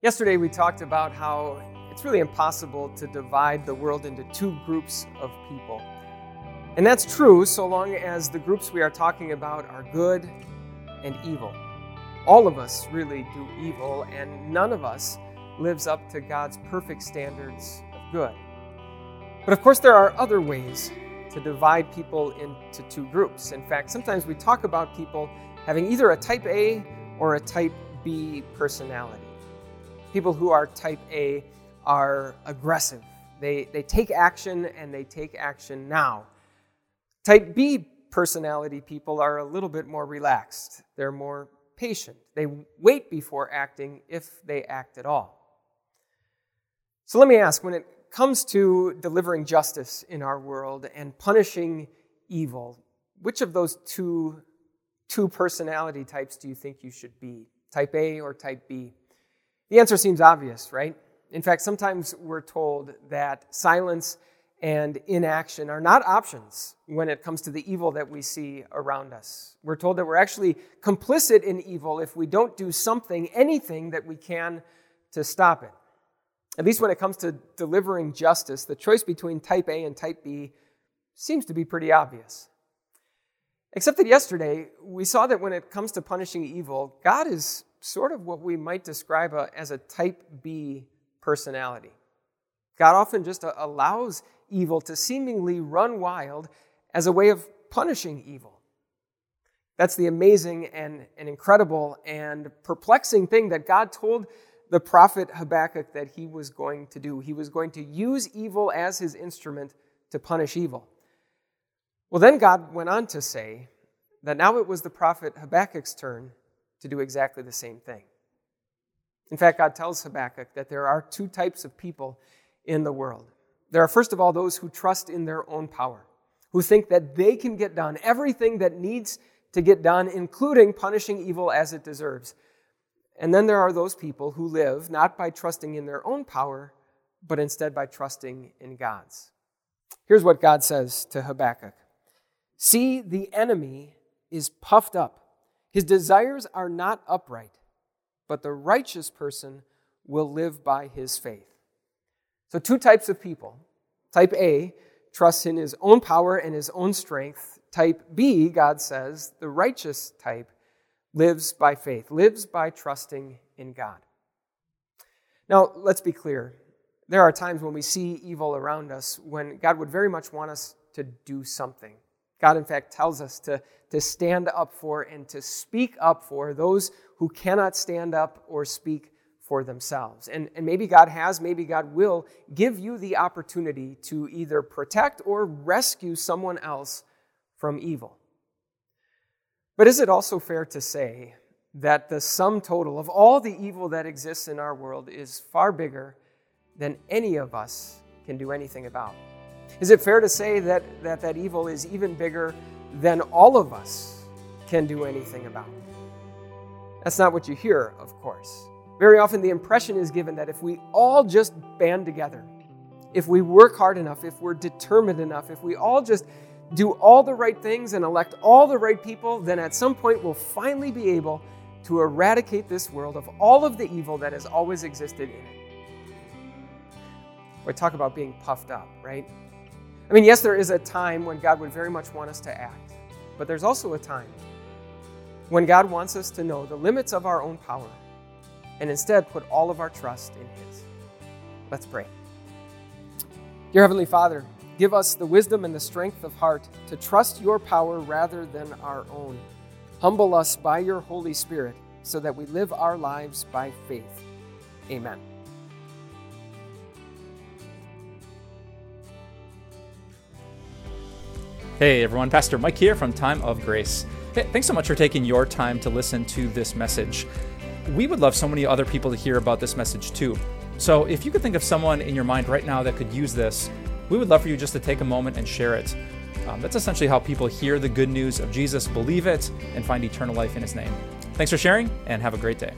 Yesterday, we talked about how it's really impossible to divide the world into two groups of people. And that's true so long as the groups we are talking about are good and evil. All of us really do evil, and none of us lives up to God's perfect standards of good. But of course, there are other ways to divide people into two groups. In fact, sometimes we talk about people having either a type A or a type B personality. People who are type A are aggressive. They, they take action and they take action now. Type B personality people are a little bit more relaxed. They're more patient. They wait before acting if they act at all. So let me ask when it comes to delivering justice in our world and punishing evil, which of those two, two personality types do you think you should be? Type A or type B? The answer seems obvious, right? In fact, sometimes we're told that silence and inaction are not options when it comes to the evil that we see around us. We're told that we're actually complicit in evil if we don't do something, anything that we can to stop it. At least when it comes to delivering justice, the choice between type A and type B seems to be pretty obvious. Except that yesterday, we saw that when it comes to punishing evil, God is sort of what we might describe a, as a type B personality. God often just uh, allows evil to seemingly run wild as a way of punishing evil. That's the amazing and, and incredible and perplexing thing that God told the prophet Habakkuk that he was going to do. He was going to use evil as his instrument to punish evil. Well, then God went on to say that now it was the prophet Habakkuk's turn to do exactly the same thing. In fact, God tells Habakkuk that there are two types of people in the world. There are, first of all, those who trust in their own power, who think that they can get done everything that needs to get done, including punishing evil as it deserves. And then there are those people who live not by trusting in their own power, but instead by trusting in God's. Here's what God says to Habakkuk See, the enemy is puffed up his desires are not upright, but the righteous person will live by his faith. So, two types of people. Type A trusts in his own power and his own strength. Type B, God says, the righteous type, lives by faith, lives by trusting in God. Now, let's be clear. There are times when we see evil around us when God would very much want us to do something. God, in fact, tells us to, to stand up for and to speak up for those who cannot stand up or speak for themselves. And, and maybe God has, maybe God will give you the opportunity to either protect or rescue someone else from evil. But is it also fair to say that the sum total of all the evil that exists in our world is far bigger than any of us can do anything about? Is it fair to say that that, that evil is even bigger than all of us can do anything about? That's not what you hear, of course. Very often, the impression is given that if we all just band together, if we work hard enough, if we're determined enough, if we all just do all the right things and elect all the right people, then at some point we'll finally be able to eradicate this world of all of the evil that has always existed in it. We talk about being puffed up, right? I mean, yes, there is a time when God would very much want us to act, but there's also a time when God wants us to know the limits of our own power and instead put all of our trust in His. Let's pray. Dear Heavenly Father, give us the wisdom and the strength of heart to trust your power rather than our own. Humble us by your Holy Spirit so that we live our lives by faith. Amen. Hey everyone, Pastor Mike here from Time of Grace. Hey, thanks so much for taking your time to listen to this message. We would love so many other people to hear about this message too. So if you could think of someone in your mind right now that could use this, we would love for you just to take a moment and share it. Um, that's essentially how people hear the good news of Jesus, believe it, and find eternal life in his name. Thanks for sharing, and have a great day.